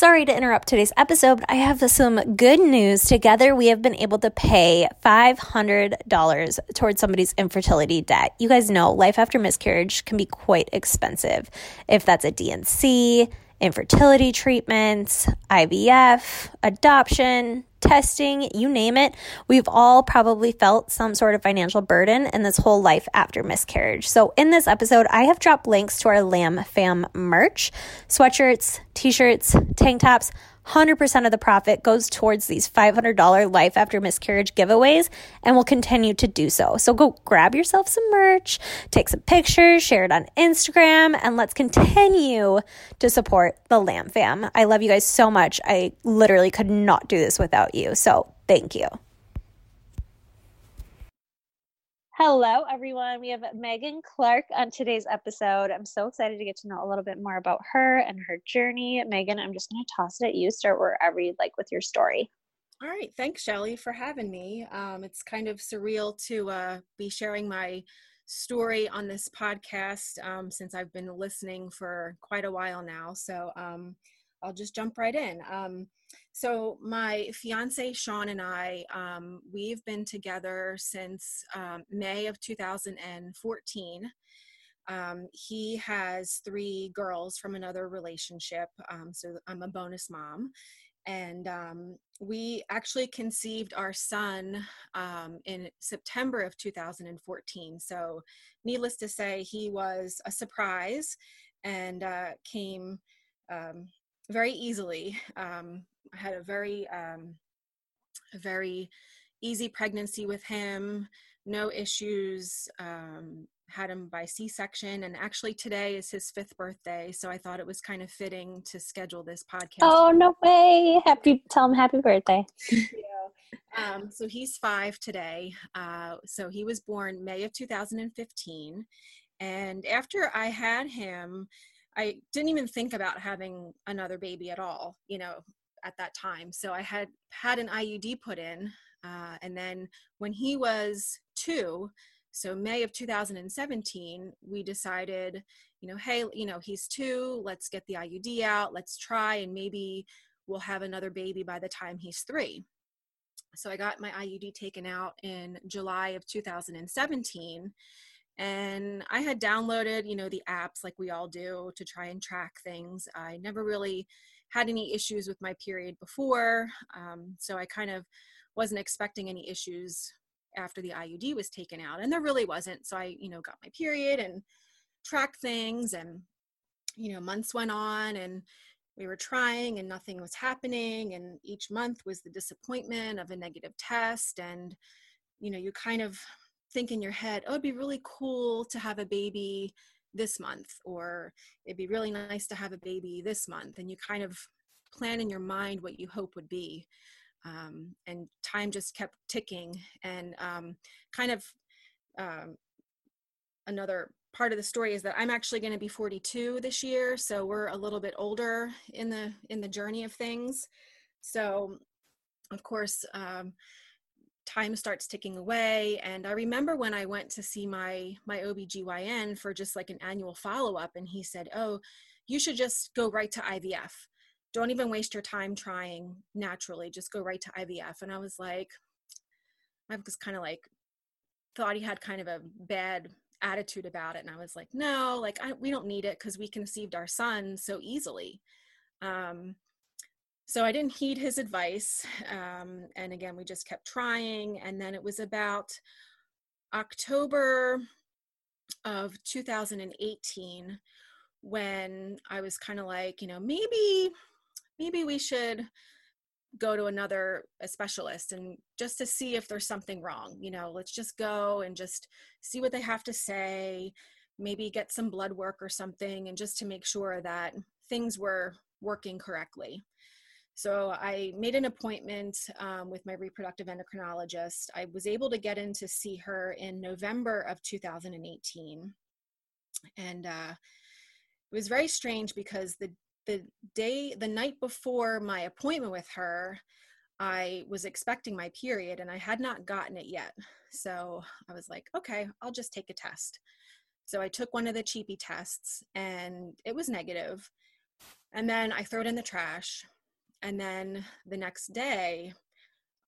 Sorry to interrupt today's episode, but I have some good news. Together, we have been able to pay $500 towards somebody's infertility debt. You guys know life after miscarriage can be quite expensive. If that's a D&C, infertility treatments, IVF, adoption, testing, you name it. We've all probably felt some sort of financial burden in this whole life after miscarriage. So, in this episode, I have dropped links to our LAM Fam merch sweatshirts, t shirts, tank tops 100% of the profit goes towards these $500 life after miscarriage giveaways and will continue to do so. So go grab yourself some merch, take some pictures, share it on Instagram, and let's continue to support the LAM fam. I love you guys so much. I literally could not do this without you. So thank you. Hello, everyone. We have Meghan Clark on today's episode. I'm so excited to get to know a little bit more about her and her journey. Meghan, I'm just going to toss it at you. Start wherever you'd like with your story. All right. Thanks, Shelly, for having me. Um, it's kind of surreal to uh, be sharing my story on this podcast um, since I've been listening for quite a while now. So um, I'll just jump right in. Um, so my fiance Sean and I, um, we've been together since um, May of 2014. Um, he has three girls from another relationship, um, so I'm a bonus mom. And um, we actually conceived our son um, in September of 2014. So, needless to say, he was a surprise and uh, came very easily. Um, I had a very, um, a very easy pregnancy with him, no issues. Um, had him by C-section, and actually today is his fifth birthday, so I thought it was kind of fitting to schedule this podcast. Oh no way! Happy, tell him happy birthday. Um, so he's five today. Uh, so he was born May of 2015, and after I had him, I didn't even think about having another baby at all, you know, at that time. So I had had an IUD put in. Uh, and then when he was two, so May of 2017, we decided, you know, hey, you know, he's two, let's get the IUD out, let's try, and maybe we'll have another baby by the time he's three. So I got my IUD taken out in July of 2017 and i had downloaded you know the apps like we all do to try and track things. I never really had any issues with my period before um, so i kind of wasn't expecting any issues after the iud was taken out and there really wasn't. So i you know got my period and tracked things and you know months went on and we were trying and nothing was happening and each month was the disappointment of a negative test and you know you kind of think in your head, oh, it'd be really cool to have a baby this month, or it'd be really nice to have a baby this month. And you kind of plan in your mind what you hope would be. Um, and time just kept ticking. And um, kind of um, another part of the story is that I'm actually going to be 42 this year, so we're a little bit older in the in the journey of things. So, of course, um, time starts ticking away and i remember when i went to see my my obgyn for just like an annual follow-up and he said oh you should just go right to ivf don't even waste your time trying naturally just go right to ivf and i was like i was kind of like thought he had kind of a bad attitude about it and i was like no like I, we don't need it because we conceived our son so easily. Um, so I didn't heed his advice. Um, and again, we just kept trying. And then it was about October of 2018 when I was kind of like, you know, maybe, maybe we should go to another a specialist and just to see if there's something wrong you know let's just go and just see what they have to say maybe get some blood work or something and just to make sure that things were working correctly. So I made an appointment um, with my reproductive endocrinologist. I was able to get in to see her in November of 2018. And uh, it was very strange because the the day the night before my appointment with her i was expecting my period and i had not gotten it yet so i was like okay i'll just take a test so i took one of the cheapy tests and it was negative and then i threw it in the trash and then the next day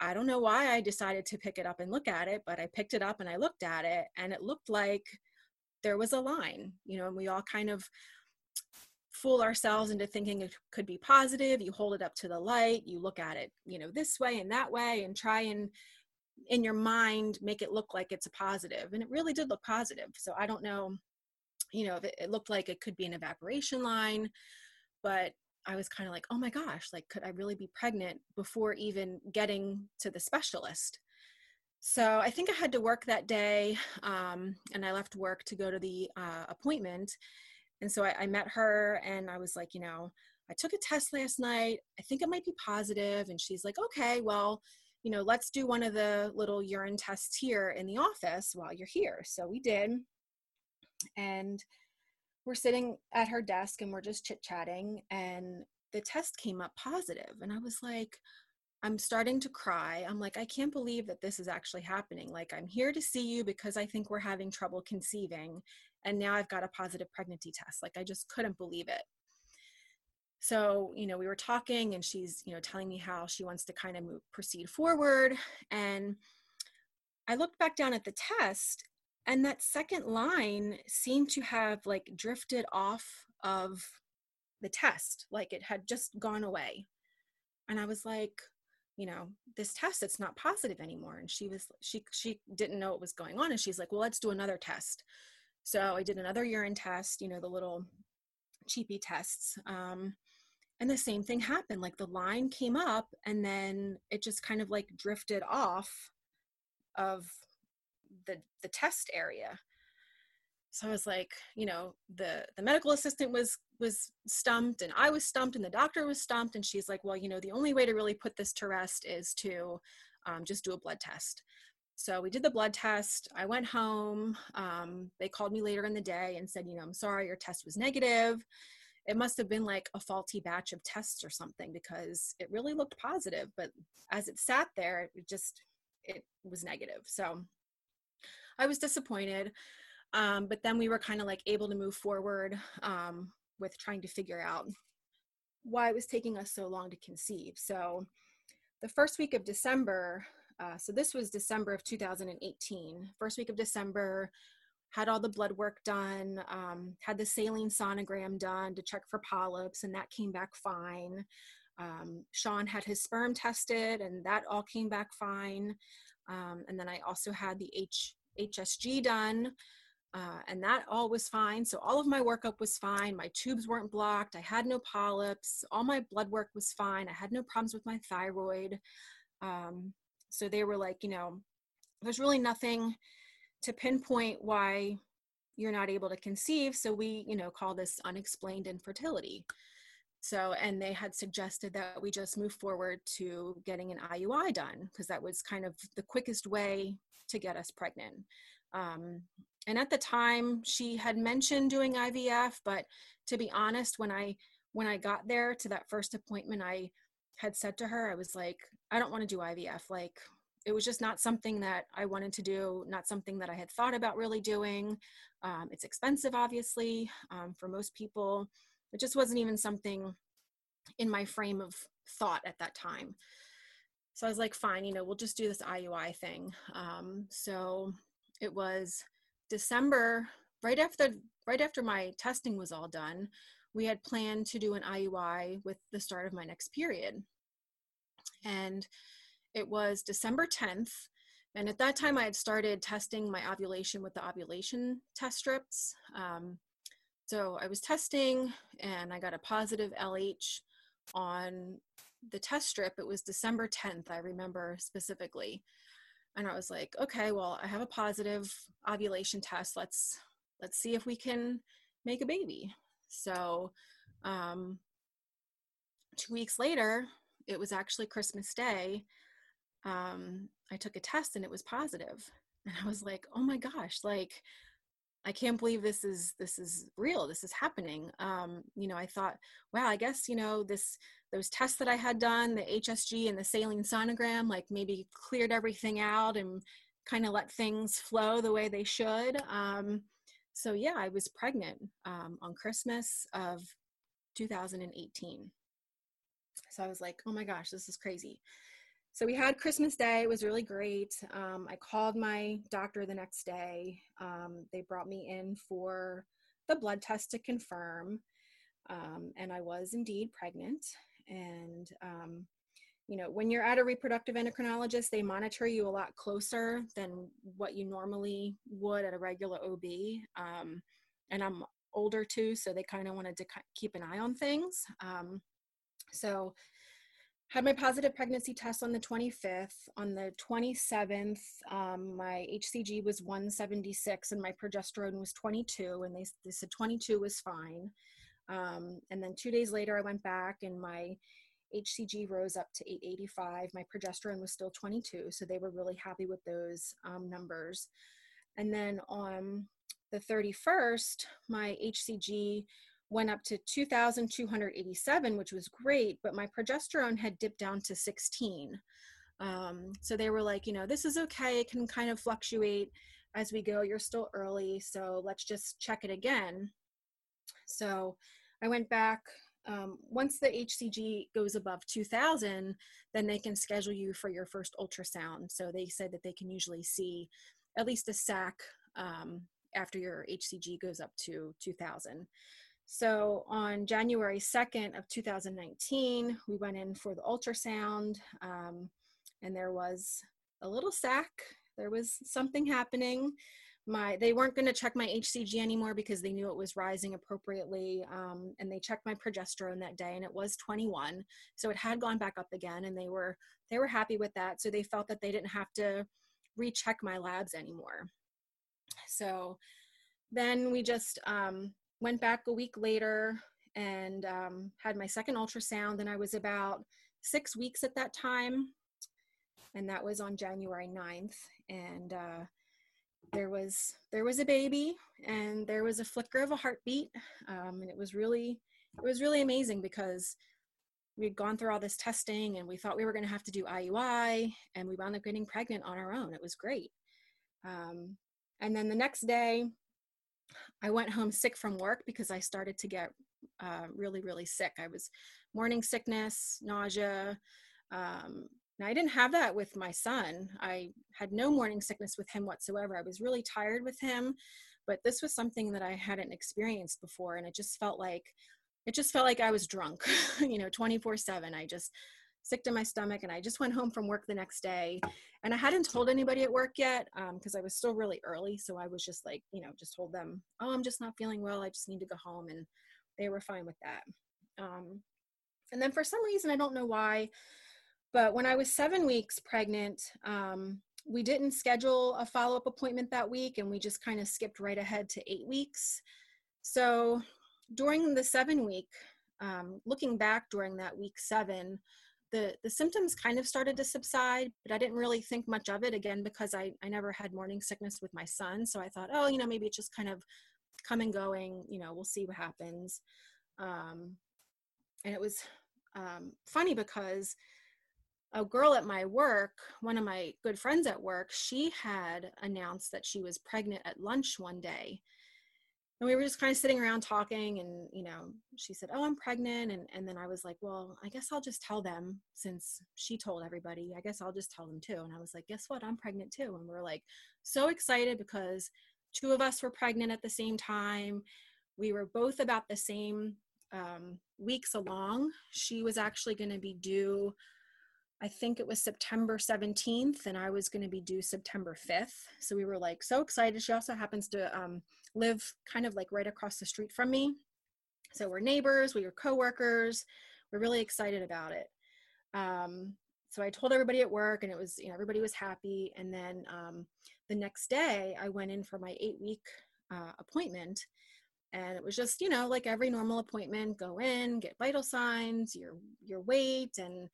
i don't know why i decided to pick it up and look at it but i picked it up and i looked at it and it looked like there was a line you know and we all kind of fool ourselves into thinking it could be positive you hold it up to the light you look at it you know this way and that way and try and in your mind make it look like it's a positive. and it really did look positive so i don't know you know if it, it looked like it could be an evaporation line but i was kind of like oh my gosh like could i really be pregnant before even getting to the specialist so i think i had to work that day um, and i left work to go to the uh, appointment and so I, I met her and I was like, you know, I took a test last night. I think it might be positive. And she's like, okay, well, you know, let's do one of the little urine tests here in the office while you're here. So we did. And we're sitting at her desk and we're just chit chatting. And the test came up positive. And I was like, I'm starting to cry. I'm like, I can't believe that this is actually happening. Like, I'm here to see you because I think we're having trouble conceiving and now I've got a positive pregnancy test. Like I just couldn't believe it. So, you know, we were talking and she's, you know, telling me how she wants to kind of move, proceed forward. And I looked back down at the test and that second line seemed to have like drifted off of the test, like it had just gone away. And I was like, you know, this test, it's not positive anymore. And she was, she, she didn't know what was going on. And she's like, well, let's do another test. So I did another urine test, you know, the little cheapy tests. Um, and the same thing happened. Like the line came up and then it just kind of like drifted off of the the test area. So I was like, you know, the the medical assistant was was stumped and I was stumped and the doctor was stumped and she's like, well, you know, the only way to really put this to rest is to um, just do a blood test. So we did the blood test. I went home. Um, they called me later in the day and said, you know, I'm sorry, your test was negative. It must have been like a faulty batch of tests or something because it really looked positive. But as it sat there, it just, it was negative. So I was disappointed. Um, but then we were kind of like able to move forward um, with trying to figure out why it was taking us so long to conceive. So the first week of December, uh, so this was December of 2018. First week of December, had all the blood work done, um, had the saline sonogram done to check for polyps, and that came back fine. Um, Sean had his sperm tested, and that all came back fine. Um, and then I also had the H- HSG done, uh, and that all was fine. So all of my workup was fine. My tubes weren't blocked. I had no polyps. All my blood work was fine. I had no problems with my thyroid. Um, so they were like, you know, there's really nothing to pinpoint why you're not able to conceive. So we, you know, call this unexplained infertility. So, and they had suggested that we just move forward to getting an IUI done because that was kind of the quickest way to get us pregnant. Um, and at the time, she had mentioned doing IVF, but to be honest, when I when I got there to that first appointment, I had said to her, I was like, I don't want to do IVF. Like, it was just not something that I wanted to do, not something that I had thought about really doing. Um, it's expensive, obviously, um, for most people. It just wasn't even something in my frame of thought at that time. So I was like, fine, you know, we'll just do this IUI thing. Um, so it was December, right after right after my testing was all done we had planned to do an IUI with the start of my next period. And it was December 10th. And at that time, I had started testing my ovulation with the ovulation test strips. Um, so I was testing and I got a positive LH on the test strip. It was December 10th, I remember specifically. And I was like, okay, well, I have a positive ovulation test. Let's let's see if we can make a baby. So Um, two weeks later, it was actually Christmas Day. Um, I took a test and it was positive, and I was like, "Oh my gosh!" Like, I can't believe this is this is real. This is happening. Um, you know, I thought, wow, I guess you know this those tests that I had done, the HSG and the saline sonogram, like maybe cleared everything out and kind of let things flow the way they should. Um, so yeah, I was pregnant um, on Christmas of 2018. So I was like, oh my gosh, this is crazy. So we had Christmas Day. It was really great. Um, I called my doctor the next day. Um, they brought me in for the blood test to confirm. Um, and I was indeed pregnant. And, um, you know, when you're at a reproductive endocrinologist, they monitor you a lot closer than what you normally would at a regular OB. Um, and I'm older too, so they kind of wanted to keep an eye on things. Um, so had my positive pregnancy test on the 25th. On the 27th, um, my HCG was 176 and my progesterone was 22, and they, they said 22 was fine. Um, and then two days later, I went back and my HCG rose up to 885. My progesterone was still 22, so they were really happy with those um, numbers. And then on the 31st, my HCG went up to 2,287, which was great, but my progesterone had dipped down to 16. Um, so they were like, you know, this is okay. It can kind of fluctuate as we go. You're still early, so let's just check it again. So I went back. Um, once the HCG goes above 2000, then they can schedule you for your first ultrasound. So they said that they can usually see at least a sac um, after your HCG goes up to 2000. So on January 2nd of 2019, we went in for the ultrasound, um, and there was a little sac. There was something happening. My they weren't going to check my HCG anymore because they knew it was rising appropriately, um, and they checked my progesterone that day, and it was 21. So it had gone back up again, and they were they were happy with that. So they felt that they didn't have to recheck my labs anymore. So then we just um, went back a week later and um, had my second ultrasound and i was about six weeks at that time. And that was on january 9th and uh, there was there was a baby and there was a flicker of a heartbeat. Um, and it was really it was really amazing because we had gone through all this testing and we thought we were going to have to do iui and we wound up getting pregnant on our own. It was great. Um, and then the next day I went home sick from work because I started to get uh, really, really sick. I was morning sickness, nausea. Um, and I didn't have that with my son. I had no morning sickness with him whatsoever. I was really tired with him, but this was something that I hadn't experienced before. And it just felt like, it just felt like I was drunk, you know, 24 seven. I just, sick to my stomach and I just went home from work the next day and I hadn't told anybody at work yet because um, I was still really early so I was just like you know just told them oh I'm just not feeling well I just need to go home and they were fine with that. Um, and then for some reason I don't know why but when I was seven weeks pregnant um, we didn't schedule a follow-up appointment that week and we just kind of skipped right ahead to eight weeks. So during the seven week um, looking back during that week seven the the symptoms kind of started to subside but i didn't really think much of it again because i i never had morning sickness with my son. So i thought oh you know maybe it's just kind of come and going you know we'll see what happens. Um, and it was um, funny because a girl at my work one of my good friends at work she had announced that she was pregnant at lunch one day and we were just kind of sitting around talking and you know she said oh i'm pregnant. And, and then i was like well i guess i'll just tell them since she told everybody. I guess i'll just tell them too. And i was like guess what? I'm pregnant too. And we are like so excited because two of us were pregnant at the same time. We were both about the same um, weeks along. She was actually going to be due I think it was September 17th, and I was going to be due September 5th. So we were like so excited. She also happens to um, live kind of like right across the street from me. So we're neighbors, we were coworkers. We're really excited about it. Um, so I told everybody at work, and it was, you know, everybody was happy. And then um, the next day, I went in for my eight week uh, appointment. and it was just you know like every normal appointment go in get vital signs your your weight and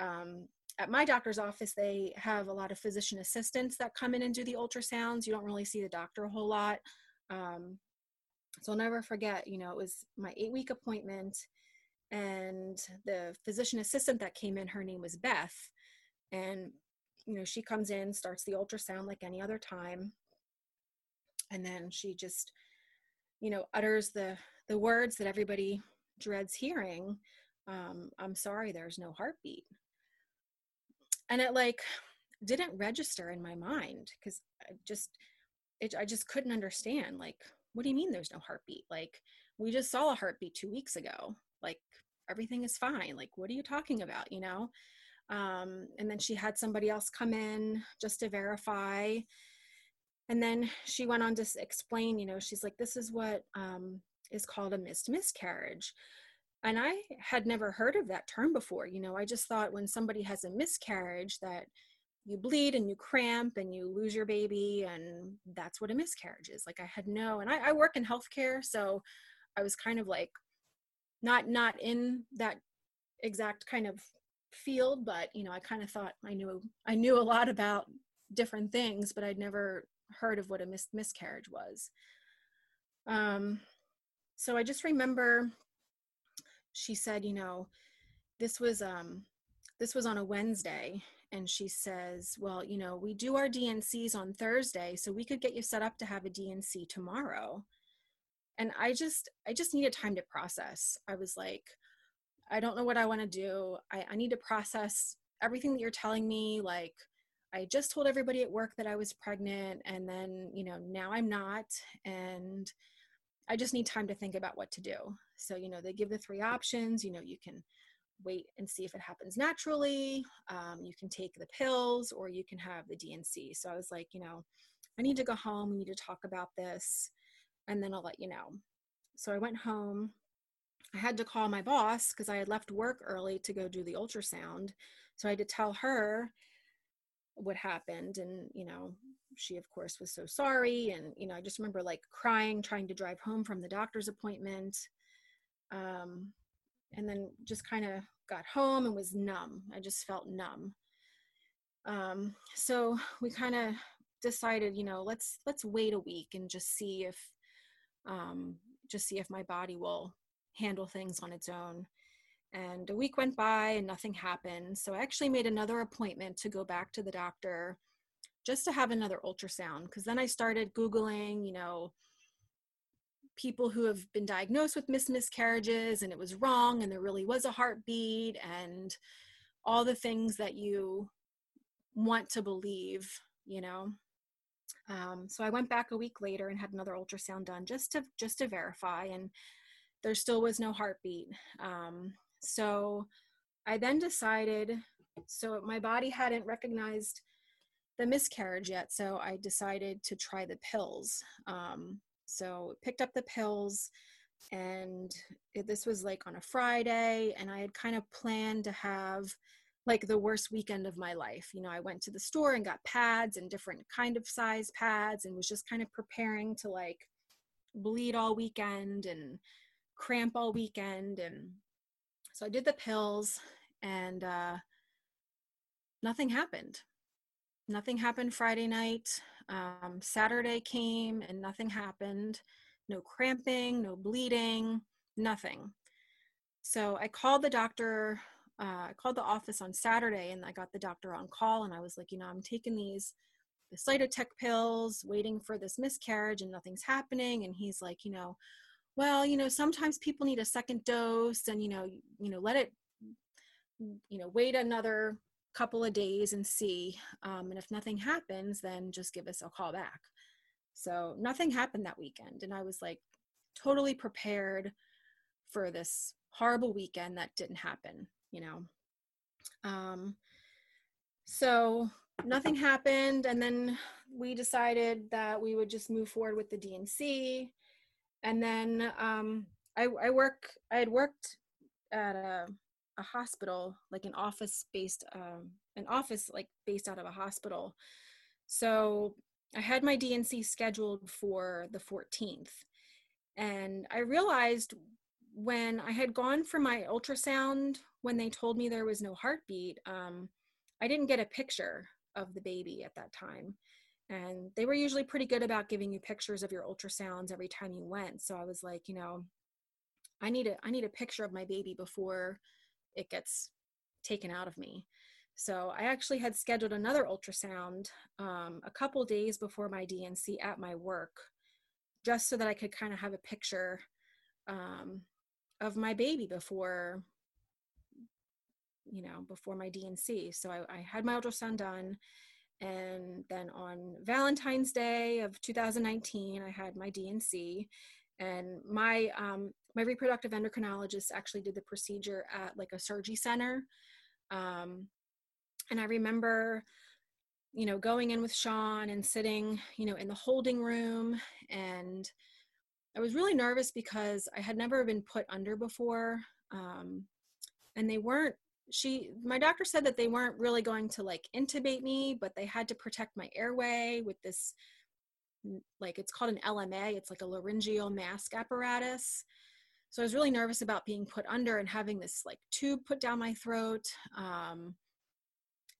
um, at my doctor's office they have a lot of physician assistants that come in and do the ultrasounds you don't really see the doctor a whole lot um, so i'll never forget you know it was my eight week appointment and the physician assistant that came in her name was beth. And you know she comes in starts the ultrasound like any other time. And then she just you know utters the the words that everybody dreads hearing um, i'm sorry there's no heartbeat. And it like didn't register in my mind because i just it, i just couldn't understand like what do you mean there's no heartbeat? Like we just saw a heartbeat two weeks ago. Like everything is fine. Like what are you talking about you know? Um, and then she had somebody else come in just to verify. And then she went on to explain you know she's like this is what um, is called a missed miscarriage. And i had never heard of that term before you know? I just thought when somebody has a miscarriage that you bleed and you cramp and you lose your baby and that's what a miscarriage is like i had no and i, I work in healthcare so i was kind of like not not in that exact kind of field but you know i kind of thought i knew i knew a lot about different things but i'd never heard of what a mis- miscarriage was. Um, so I just remember she said, you know, this was um, this was on a Wednesday, and she says, well, you know, we do our D&Cs on Thursday, so we could get you set up to have a D&C tomorrow. And I just I just needed time to process. I was like, I don't know what I want to do. I, I need to process everything that you're telling me, like I just told everybody at work that I was pregnant and then, you know, now I'm not and I just need time to think about what to do. So, you know, they give the three options, you know, you can wait and see if it happens naturally, um, you can take the pills or you can have the D&C. So I was like, you know, I need to go home, we need to talk about this and then I'll let you know. So I went home. I had to call my boss because I had left work early to go do the ultrasound. So I had to tell her what happened and you know she of course was so sorry and you know i just remember like crying trying to drive home from the doctor's appointment um, and then just kind of got home and was numb i just felt numb um, so we kind of decided you know let's let's wait a week and just see if um, just see if my body will handle things on its own and a week went by and nothing happened. So I actually made another appointment to go back to the doctor just to have another ultrasound. Because then I started Googling, you know, people who have been diagnosed with missed miscarriages and it was wrong and there really was a heartbeat and all the things that you want to believe, you know. Um, so I went back a week later and had another ultrasound done just to just to verify, and there still was no heartbeat. Um, so I then decided, so my body hadn't recognized the miscarriage yet, so I decided to try the pills. Um, so picked up the pills, and it, this was like on a Friday, and I had kind of planned to have like the worst weekend of my life. You know, I went to the store and got pads and different kind of size pads, and was just kind of preparing to like bleed all weekend and cramp all weekend and so I did the pills and uh, nothing happened. Nothing happened Friday night. Um, Saturday came and nothing happened. No cramping, no bleeding, nothing. So I called the doctor. Uh, I called the office on Saturday and I got the doctor on call and I was like, you know, I'm taking these the Cytotec pills, waiting for this miscarriage and nothing's happening. And he's like, you know, well you know sometimes people need a second dose and you know you know let it you know wait another couple of days and see um, and if nothing happens then just give us a call back. So nothing happened that weekend and i was like totally prepared for this horrible weekend that didn't happen you know? Um, so nothing happened and then we decided that we would just move forward with the D&C and then um, I, I work i had worked at a, a hospital like an office based um, an office like based out of a hospital so i had my D&C scheduled for the 14th And I realized when I had gone for my ultrasound, when they told me there was no heartbeat, um, I didn't get a picture of the baby at that time. And they were usually pretty good about giving you pictures of your ultrasounds every time you went. So I was like, you know, I need a I need a picture of my baby before it gets taken out of me. So I actually had scheduled another ultrasound um, a couple days before my D&C at my work, just so that I could kind of have a picture um, of my baby before, you know, before my D&C. So I, I had my ultrasound done. And then on Valentine's Day of 2019, I had my D&C. And my um, my reproductive endocrinologist actually did the procedure at like a surgery center. Um, and I remember, you know, going in with Sean and sitting, you know, in the holding room. And I was really nervous because I had never been put under before. Um, and they weren't, she, my doctor said that they weren't really going to like intubate me, but they had to protect my airway with this, like, it's called an LMA. It's like a laryngeal mask apparatus. So I was really nervous about being put under and having this like tube put down my throat. Um,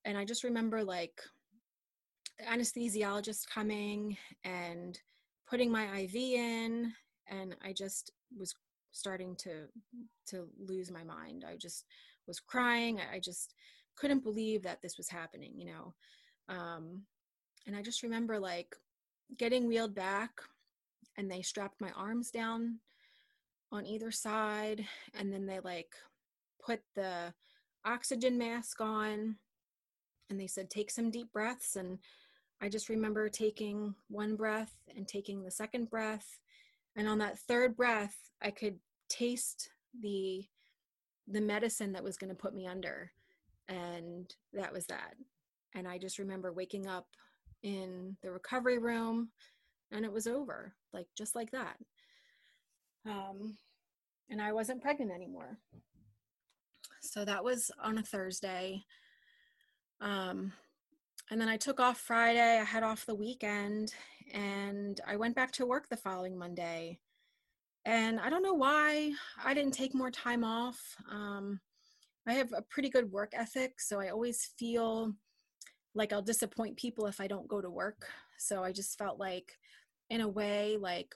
and I just remember like the anesthesiologist coming and putting my IV in, and I just was starting to to lose my mind. I just was crying. I just couldn't believe that this was happening, you know. Um, and I just remember like getting wheeled back, and they strapped my arms down on either side, and then they like put the oxygen mask on and they said take some deep breaths and i just remember taking one breath and taking the second breath and on that third breath i could taste the the medicine that was going to put me under and that was that and i just remember waking up in the recovery room and it was over like just like that. Um and i wasn't pregnant anymore so that was on a thursday um, and then I took off Friday, I had off the weekend, and I went back to work the following Monday. And I don't know why I didn't take more time off. Um, I have a pretty good work ethic, so I always feel like I'll disappoint people if I don't go to work. So I just felt like, in a way, like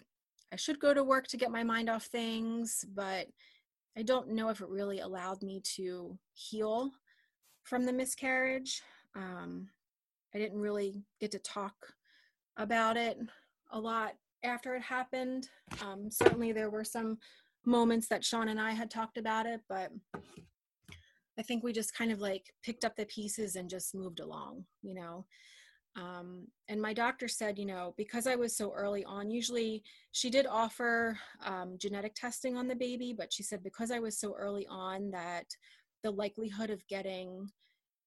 I should go to work to get my mind off things, but I don't know if it really allowed me to heal from the miscarriage. Um, I didn't really get to talk about it a lot after it happened. Um, certainly, there were some moments that Sean and I had talked about it, but I think we just kind of like picked up the pieces and just moved along, you know. Um, and my doctor said, you know, because I was so early on, usually she did offer um, genetic testing on the baby, but she said because I was so early on that the likelihood of getting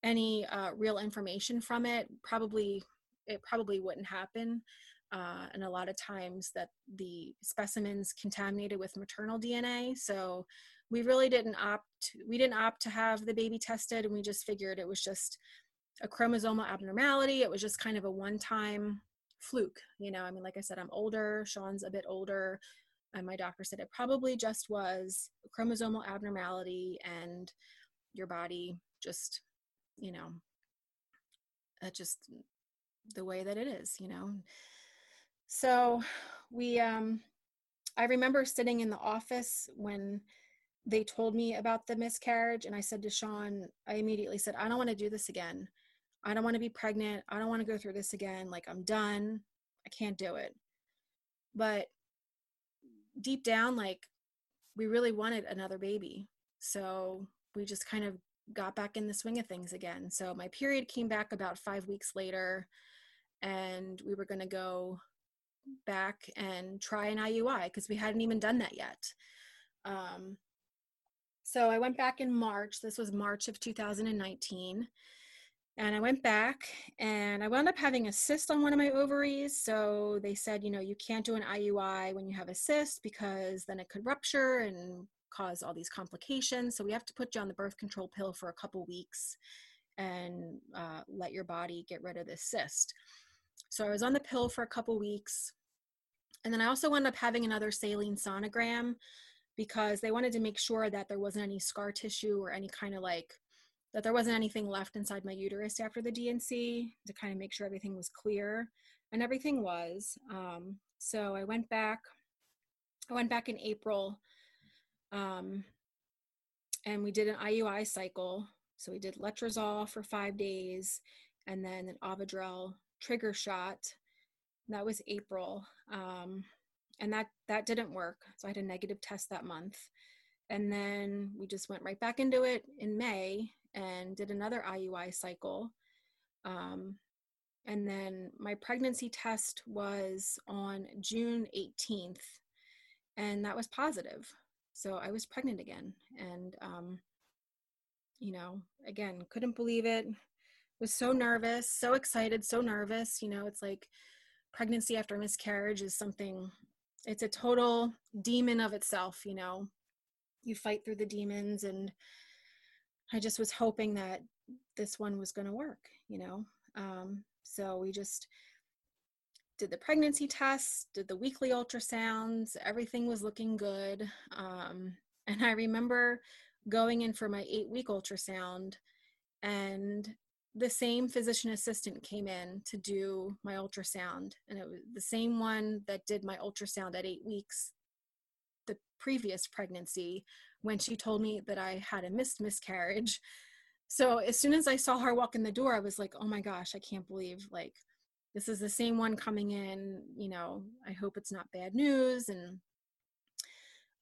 any uh, real information from it probably it probably wouldn't happen uh, and a lot of times that the specimens contaminated with maternal dna so we really didn't opt we didn't opt to have the baby tested and we just figured it was just a chromosomal abnormality it was just kind of a one time fluke you know i mean like i said i'm older sean's a bit older and my doctor said it probably just was a chromosomal abnormality and your body just you know that's just the way that it is you know? So we um i remember sitting in the office when they told me about the miscarriage and i said to sean i immediately said i don't want to do this again i don't want to be pregnant i don't want to go through this again like i'm done i can't do it but deep down like we really wanted another baby so we just kind of got back in the swing of things again. So my period came back about five weeks later, and we were going to go back and try an IUI because we hadn't even done that yet. Um, so I went back in March. This was March of 2019. And I went back and I wound up having a cyst on one of my ovaries. So they said, you know, you can't do an IUI when you have a cyst because then it could rupture and cause all these complications. So we have to put you on the birth control pill for a couple weeks and uh, let your body get rid of this cyst. So I was on the pill for a couple weeks. And then I also wound up having another saline sonogram because they wanted to make sure that there wasn't any scar tissue or any kind of like that there wasn't anything left inside my uterus after the D&C to kind of make sure everything was clear and everything was. Um, so I went back, I went back in April um, and we did an IUI cycle. So we did letrozole for five days and then an Ovidrel trigger shot. That was April. Um, and that, that didn't work. So I had a negative test that month. And then we just went right back into it in May and did another IUI cycle. Um, and then my pregnancy test was on June 18th, and that was positive. So I was pregnant again. And, um, you know, again, couldn't believe it. Was so nervous, so excited, so nervous. You know, it's like pregnancy after miscarriage is something, it's a total demon of itself, you know. You fight through the demons and I just was hoping that this one was going to work, you know. Um, so we just did the pregnancy test, did the weekly ultrasounds, everything was looking good. Um, and I remember going in for my eight week ultrasound, and the same physician assistant came in to do my ultrasound. And it was the same one that did my ultrasound at eight weeks the previous pregnancy when she told me that I had a missed miscarriage. So as soon as I saw her walk in the door, I was like, oh my gosh, I can't believe like this is the same one coming in. You know, I hope it's not bad news. And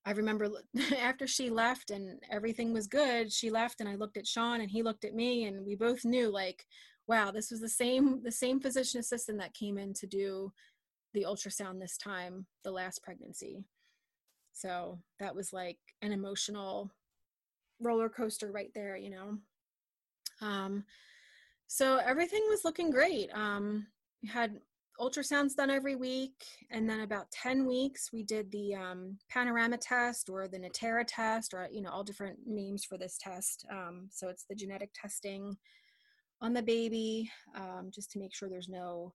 I remember after she left and everything was good, she left and I looked at Sean and he looked at me and we both knew like, wow, this was the same the same physician assistant that came in to do the ultrasound this time, the last pregnancy. So that was like an emotional roller coaster right there, you know. Um, so everything was looking great. Um, we had ultrasounds done every week, and then about 10 weeks, we did the um, panorama test or the Natera test, or you know, all different names for this test. Um, so it's the genetic testing on the baby, um, just to make sure there's no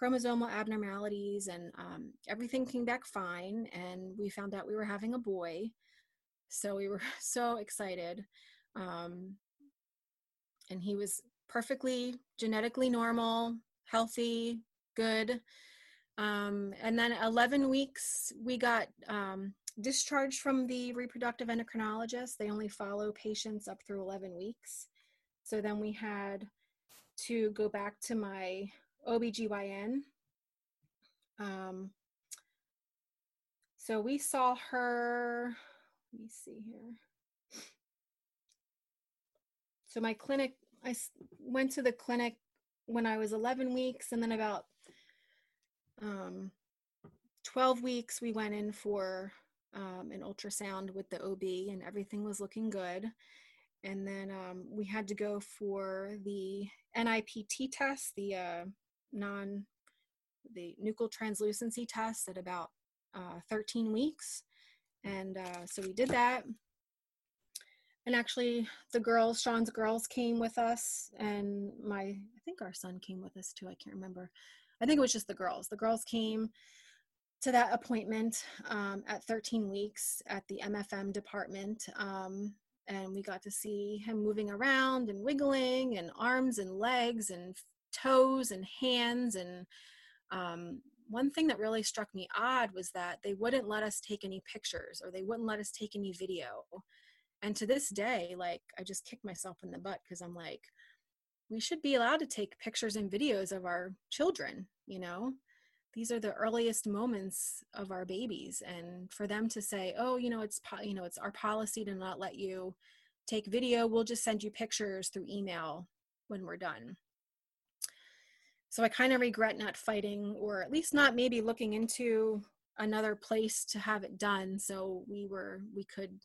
chromosomal abnormalities and um, everything came back fine and we found out we were having a boy. So we were so excited um, and he was perfectly genetically normal healthy good. Um, and then 11 weeks we got um, discharged from the reproductive endocrinologist. They only follow patients up through 11 weeks. So then we had to go back to my OBGYN. Um, so we saw her, let me see here. So my clinic, I went to the clinic when I was 11 weeks and then about um, 12 weeks we went in for um, an ultrasound with the OB and everything was looking good. And then um, we had to go for the NIPT test, the uh, non the nuchal translucency test at about uh, 13 weeks. And uh, so we did that. And actually the girls sean's girls came with us and my i think our son came with us too i can't remember. I think it was just the girls. The girls came to that appointment um, at 13 weeks at the mfm department um, and we got to see him moving around and wiggling and arms and legs and toes and hands and um, one thing that really struck me odd was that they wouldn't let us take any pictures or they wouldn't let us take any video. And to this day like i just kick myself in the butt because i'm like we should be allowed to take pictures and videos of our children you know? These are the earliest moments of our babies and for them to say oh you know it's you know it's our policy to not let you take video. We'll just send you pictures through email when we're done so I kind of regret not fighting, or at least not maybe looking into another place to have it done. So we were, we could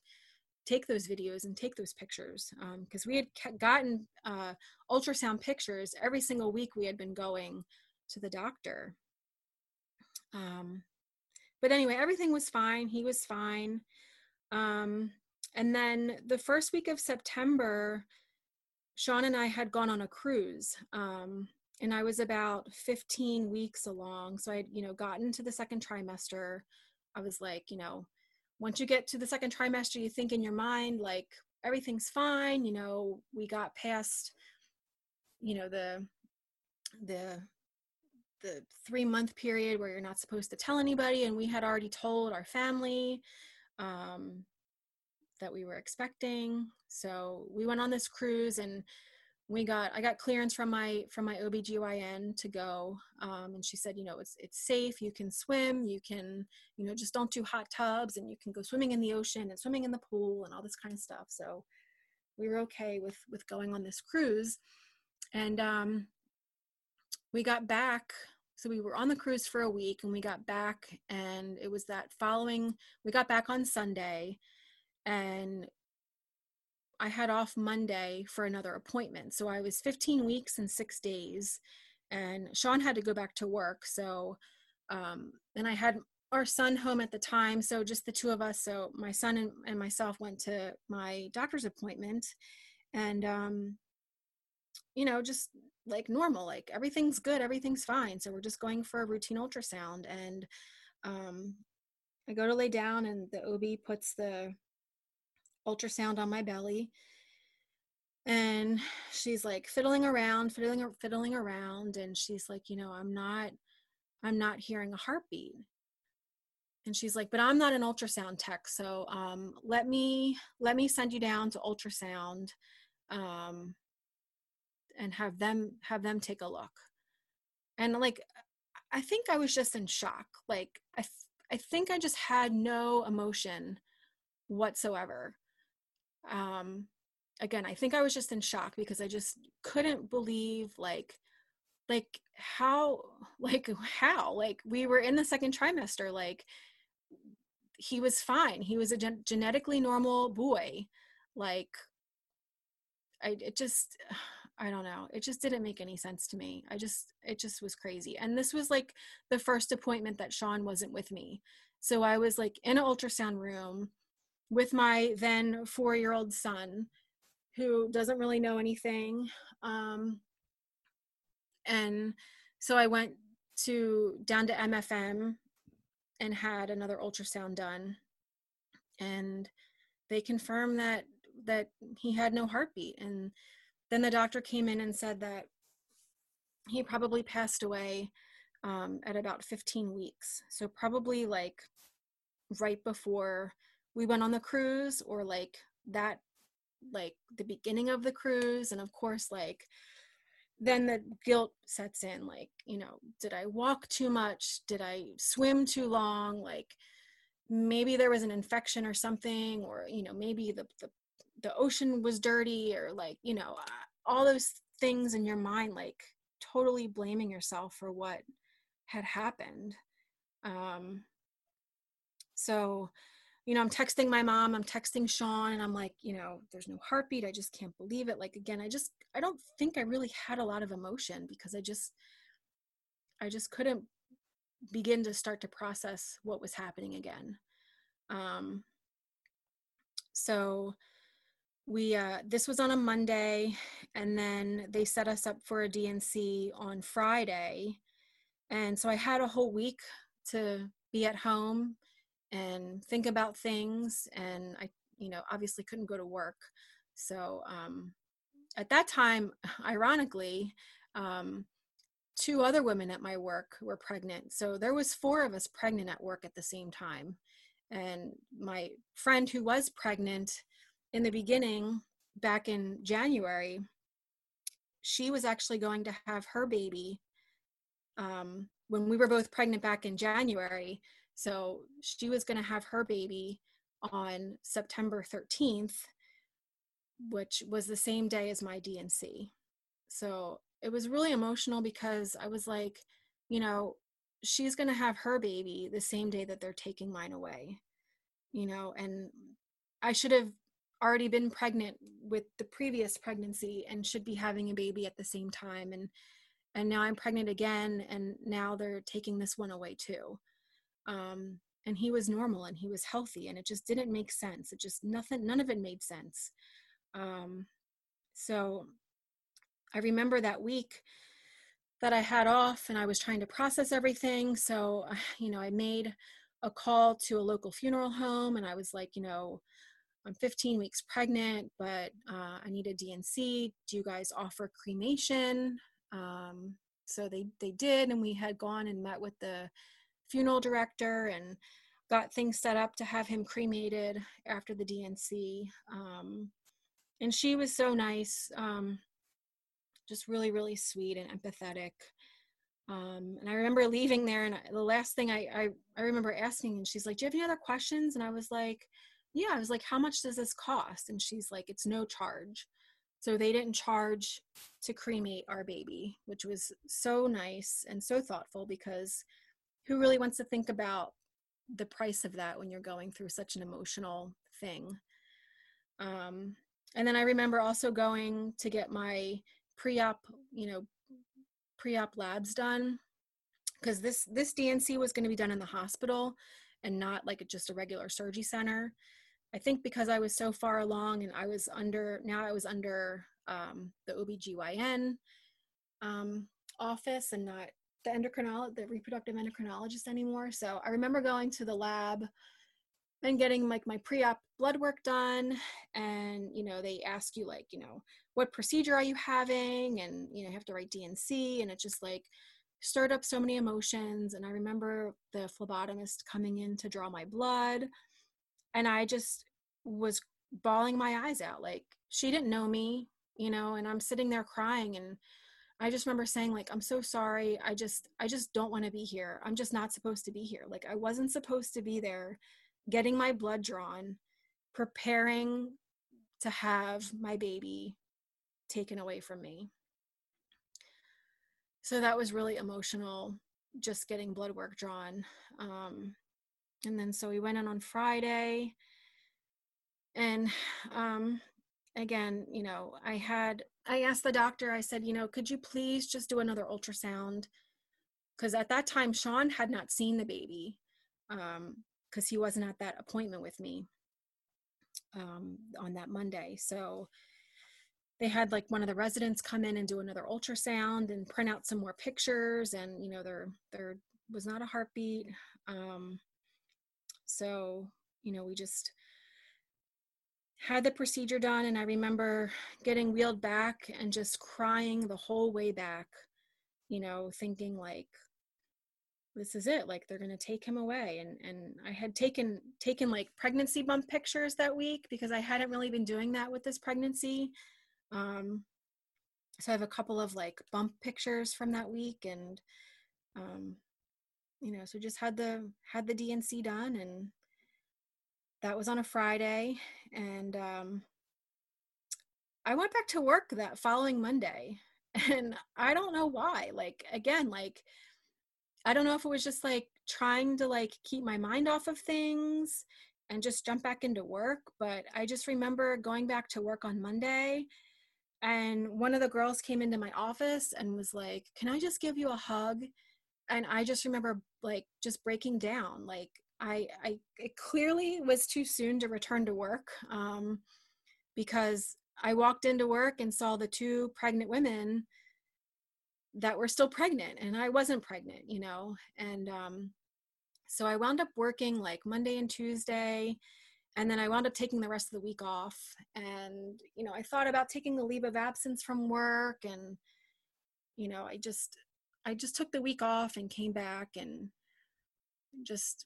take those videos and take those pictures because um, we had gotten uh, ultrasound pictures every single week we had been going to the doctor. Um, but anyway, everything was fine. He was fine. Um, and then the first week of September, Sean and I had gone on a cruise. And I was about 15 weeks along. So I'd, you know, gotten to the second trimester. I was like, you know, once you get to the second trimester, you think in your mind, like, everything's fine. You know, we got past, you know, the, the, the three month period where you're not supposed to tell anybody. And we had already told our family um, that we were expecting. So we went on this cruise and we got i got clearance from my from my obgyn to go um, and she said you know it's it's safe you can swim you can you know just don't do hot tubs and you can go swimming in the ocean and swimming in the pool and all this kind of stuff. So we were okay with with going on this cruise. And um, we got back so we were on the cruise for a week and we got back and it was that following we got back on sunday and I had off Monday for another appointment. So I was 15 weeks and six days, and Sean had to go back to work. So, um, and I had our son home at the time. So just the two of us. So my son and, and myself went to my doctor's appointment, and, um, you know, just like normal, like everything's good, everything's fine. So we're just going for a routine ultrasound. And um, I go to lay down, and the OB puts the ultrasound on my belly. And she's like fiddling around fiddling fiddling around and she's like you know i'm not i'm not hearing a heartbeat. And she's like but i'm not an ultrasound tech so um, let me let me send you down to ultrasound um, and have them have them take a look. And like i think i was just in shock. Like i th- i think i just had no emotion whatsoever um again i think i was just in shock because i just couldn't believe like like how like how like we were in the second trimester like he was fine. He was a gen- genetically normal boy. Like i it just i don't know. It just didn't make any sense to me. I just it just was crazy. And this was like the first appointment that sean wasn't with me. So i was like in an ultrasound room with my then four year old son who doesn't really know anything. Um, and so I went to down to MFM and had another ultrasound done. And they confirmed that that he had no heartbeat. And then the doctor came in and said that he probably passed away um, at about 15 weeks. So probably like right before we went on the cruise or like that like the beginning of the cruise and of course like then the guilt sets in like you know did i walk too much? Did i swim too long? Like maybe there was an infection or something or you know maybe the the, the ocean was dirty or like you know all those things in your mind like totally blaming yourself for what had happened. Um so you know, I'm texting my mom, I'm texting Sean, and I'm like, you know, there's no heartbeat. I just can't believe it. Like, again, I just, I don't think I really had a lot of emotion because I just, I just couldn't begin to start to process what was happening again. Um, so we, uh, this was on a Monday, and then they set us up for a D&C on Friday. And so I had a whole week to be at home and think about things and i you know obviously couldn't go to work. So um, at that time ironically um, two other women at my work were pregnant. So there was four of us pregnant at work at the same time. And my friend who was pregnant in the beginning back in january she was actually going to have her baby um, when we were both pregnant back in january so she was going to have her baby on September 13th, which was the same day as my D&C. So it was really emotional because I was like, you know, she's going to have her baby the same day that they're taking mine away, you know, and I should have already been pregnant with the previous pregnancy and should be having a baby at the same time and and now I'm pregnant again and now they're taking this one away too um, and he was normal and he was healthy and it just didn't make sense it just nothing none of it made sense um, so i remember that week that I had off and I was trying to process everything. So, you know, I made a call to a local funeral home and I was like, you know, I'm 15 weeks pregnant, but uh, I need a D&C. Do you guys offer cremation? Um, so they they did, and we had gone and met with the funeral director and got things set up to have him cremated after the D&C. Um, and she was so nice, um, just really really sweet and empathetic. Um, and I remember leaving there, and the last thing I, I I remember asking, and she's like, "Do you have any other questions?" And I was like, "Yeah." I was like, "How much does this cost?" And she's like, "It's no charge." So they didn't charge to cremate our baby, which was so nice and so thoughtful because who really wants to think about the price of that when you're going through such an emotional thing? Um, and then I remember also going to get my pre-op, you know, pre-op labs done because this this D&C was going to be done in the hospital and not like just a regular surgery center. I think because I was so far along and I was under, now I was under um, the OBGYN um, office and not the endocrinologist, the reproductive endocrinologist anymore. So I remember going to the lab and getting like my pre-op blood work done. And you know they ask you like you know what procedure are you having? And you know you have to write D&C and it just like stirred up so many emotions. And I remember the phlebotomist coming in to draw my blood. And I just was bawling my eyes out. Like she didn't know me, you know, and I'm sitting there crying. And I just remember saying like I'm so sorry. I just I just don't want to be here. I'm just not supposed to be here. Like I wasn't supposed to be there getting my blood drawn, preparing to have my baby taken away from me. So that was really emotional just getting blood work drawn. Um, and then so we went in on Friday and um, again, you know, I had, I asked the doctor, I said, you know, could you please just do another ultrasound? Because at that time, Sean had not seen the baby because um, he wasn't at that appointment with me um, on that Monday. So they had like one of the residents come in and do another ultrasound and print out some more pictures and you know there there was not a heartbeat um so you know we just had the procedure done and i remember getting wheeled back and just crying the whole way back you know thinking like this is it like they're going to take him away. And and i had taken taken like pregnancy bump pictures that week because i hadn't really been doing that with this pregnancy. Um so i have a couple of like bump pictures from that week and um you know so just had the had the D&C done and that was on a Friday, and um, I went back to work that following Monday, and I don't know why. Like again, like I don't know if it was just like trying to like keep my mind off of things and just jump back into work, but I just remember going back to work on Monday and one of the girls came into my office and was like, "Can I just give you a hug?" And I just remember like just breaking down like I, I it clearly was too soon to return to work um, because I walked into work and saw the two pregnant women that were still pregnant and I wasn't pregnant, you know. And um, so I wound up working like Monday and Tuesday and then I wound up taking the rest of the week off and you know, I thought about taking a leave of absence from work and you know, I just I just took the week off and came back and just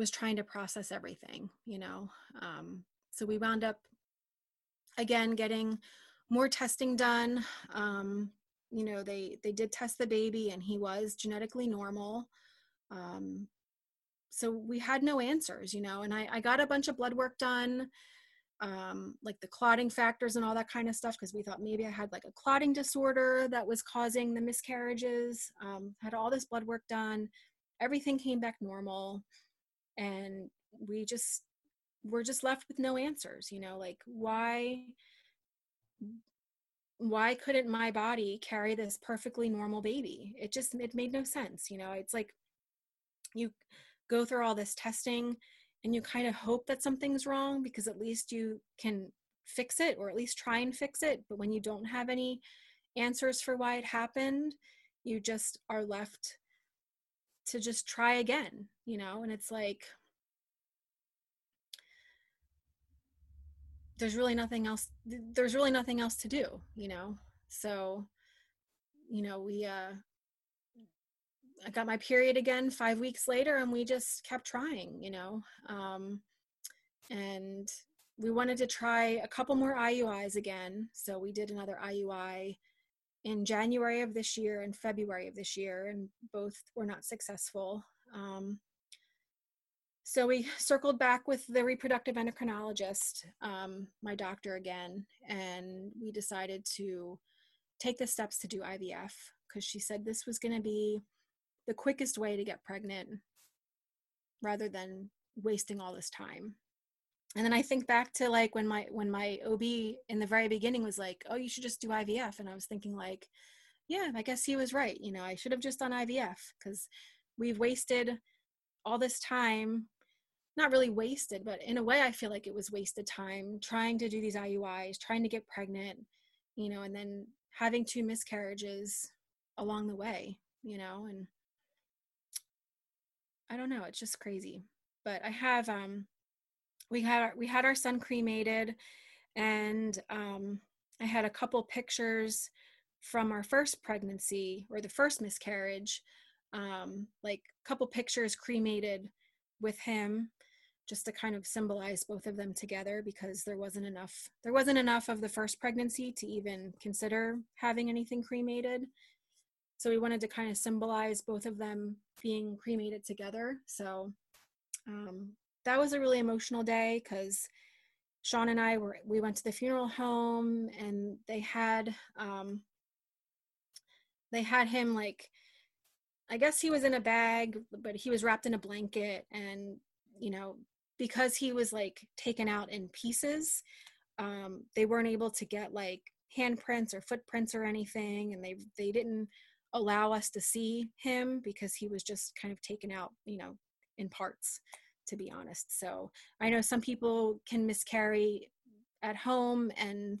was trying to process everything, you know. Um, so we wound up again getting more testing done. Um, you know, they they did test the baby and he was genetically normal. Um, so we had no answers, you know, and I, I got a bunch of blood work done, um, like the clotting factors and all that kind of stuff, because we thought maybe I had like a clotting disorder that was causing the miscarriages. Um, had all this blood work done. Everything came back normal and we just we're just left with no answers you know like why why couldn't my body carry this perfectly normal baby? It just it made no sense you know it's like you go through all this testing and you kind of hope that something's wrong because at least you can fix it or at least try and fix it but when you don't have any answers for why it happened you just are left to just try again you know and it's like there's really nothing else there's really nothing else to do you know? So you know we uh i got my period again five weeks later and we just kept trying you know? Um and we wanted to try a couple more iuis again. So we did another iui in january of this year and february of this year and both were not successful um so we circled back with the reproductive endocrinologist, um, my doctor again, and we decided to take the steps to do IVF because she said this was going to be the quickest way to get pregnant rather than wasting all this time. And then I think back to like when my when my OB in the very beginning was like, "Oh, you should just do IVF." And I was thinking like, "Yeah, I guess he was right. You know, I should have just done IVF because we've wasted all this time not really wasted, but in a way, I feel like it was wasted time trying to do these IUIs, trying to get pregnant, you know, and then having two miscarriages along the way, you know, and I don't know, it's just crazy. But I have, um, we had we had our son cremated, and um, I had a couple pictures from our first pregnancy or the first miscarriage, um, like a couple pictures cremated with him just to kind of symbolize both of them together because there wasn't enough there wasn't enough of the first pregnancy to even consider having anything cremated. So we wanted to kind of symbolize both of them being cremated together. So um, that was a really emotional day because sean and i were we went to the funeral home and they had um, they had him like I guess he was in a bag, but he was wrapped in a blanket and you know because he was like taken out in pieces um, they weren't able to get like handprints or footprints or anything and they they didn't allow us to see him because he was just kind of taken out you know in parts to be honest. So i know some people can miscarry at home and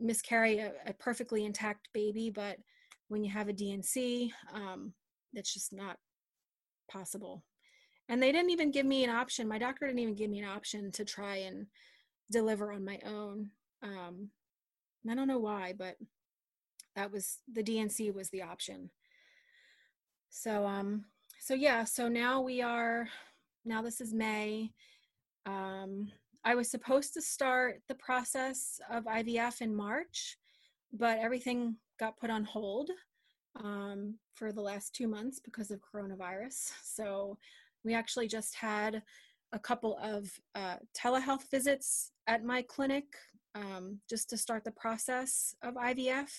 miscarry a, a perfectly intact baby but when you have a D&C um, that's just not possible. And they didn't even give me an option. My doctor didn't even give me an option to try and deliver on my own. Um, i don't know why but that was the D&C was the option. So um so yeah so now we are now this is may um i was supposed to start the process of ivf in march but everything got put on hold um, for the last two months because of coronavirus so we actually just had a couple of uh, telehealth visits at my clinic um, just to start the process of IVF.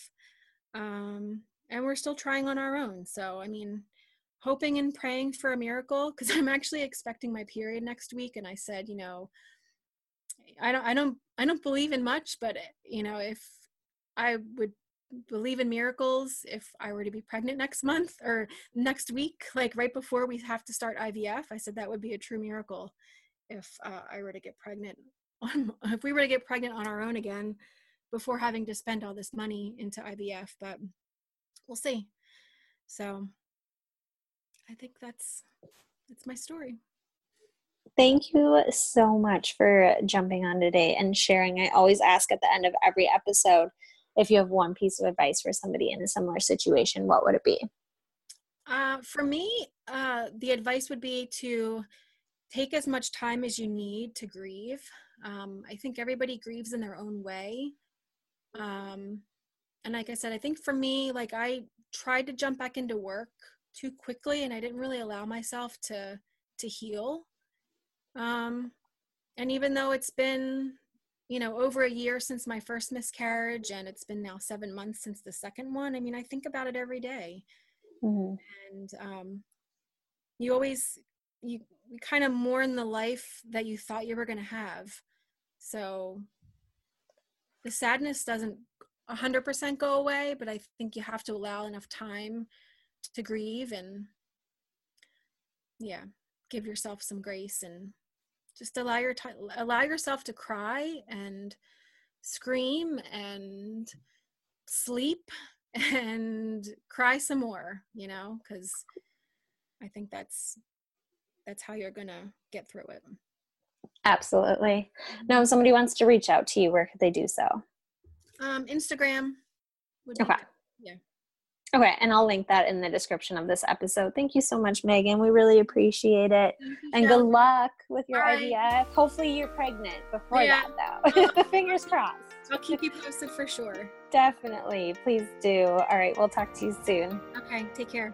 Um, and we're still trying on our own. So, I mean, hoping and praying for a miracle because I'm actually expecting my period next week. And I said, you know, I don't, I don't, I don't believe in much, but you know, if I would believe in miracles if I were to be pregnant next month or next week, like right before we have to start IVF. I said that would be a true miracle if uh, I were to get pregnant. On, if we were to get pregnant on our own again before having to spend all this money into IVF, but we'll see. So I think that's that's my story. Thank you so much for jumping on today and sharing. I always ask at the end of every episode if you have one piece of advice for somebody in a similar situation, what would it be? Uh, for me, uh, the advice would be to take as much time as you need to grieve. Um, I think everybody grieves in their own way. Um, and like I said, I think for me, like I tried to jump back into work too quickly and I didn't really allow myself to to heal. Um, and even though it's been you know, over a year since my first miscarriage, and it's been now seven months since the second one. I mean, I think about it every day. Mm-hmm. and um, you always you, you kind of mourn the life that you thought you were going to have. So the sadness doesn't 100% go away, but I think you have to allow enough time to grieve and yeah, give yourself some grace and just allow your time allow yourself to cry and scream and sleep and cry some more you know because i think that's that's how you're gonna get through it. Absolutely. Now if somebody wants to reach out to you where could they do so? Um instagram okay. yeah Okay, and I'll link that in the description of this episode. Thank you so much, Meghan. We really appreciate it. and good luck with your IVF. Hopefully, you're pregnant before yeah. that, though. Fingers crossed. I'll keep you posted for sure. Definitely. Please do. All right, we'll talk to you soon. Okay, take care.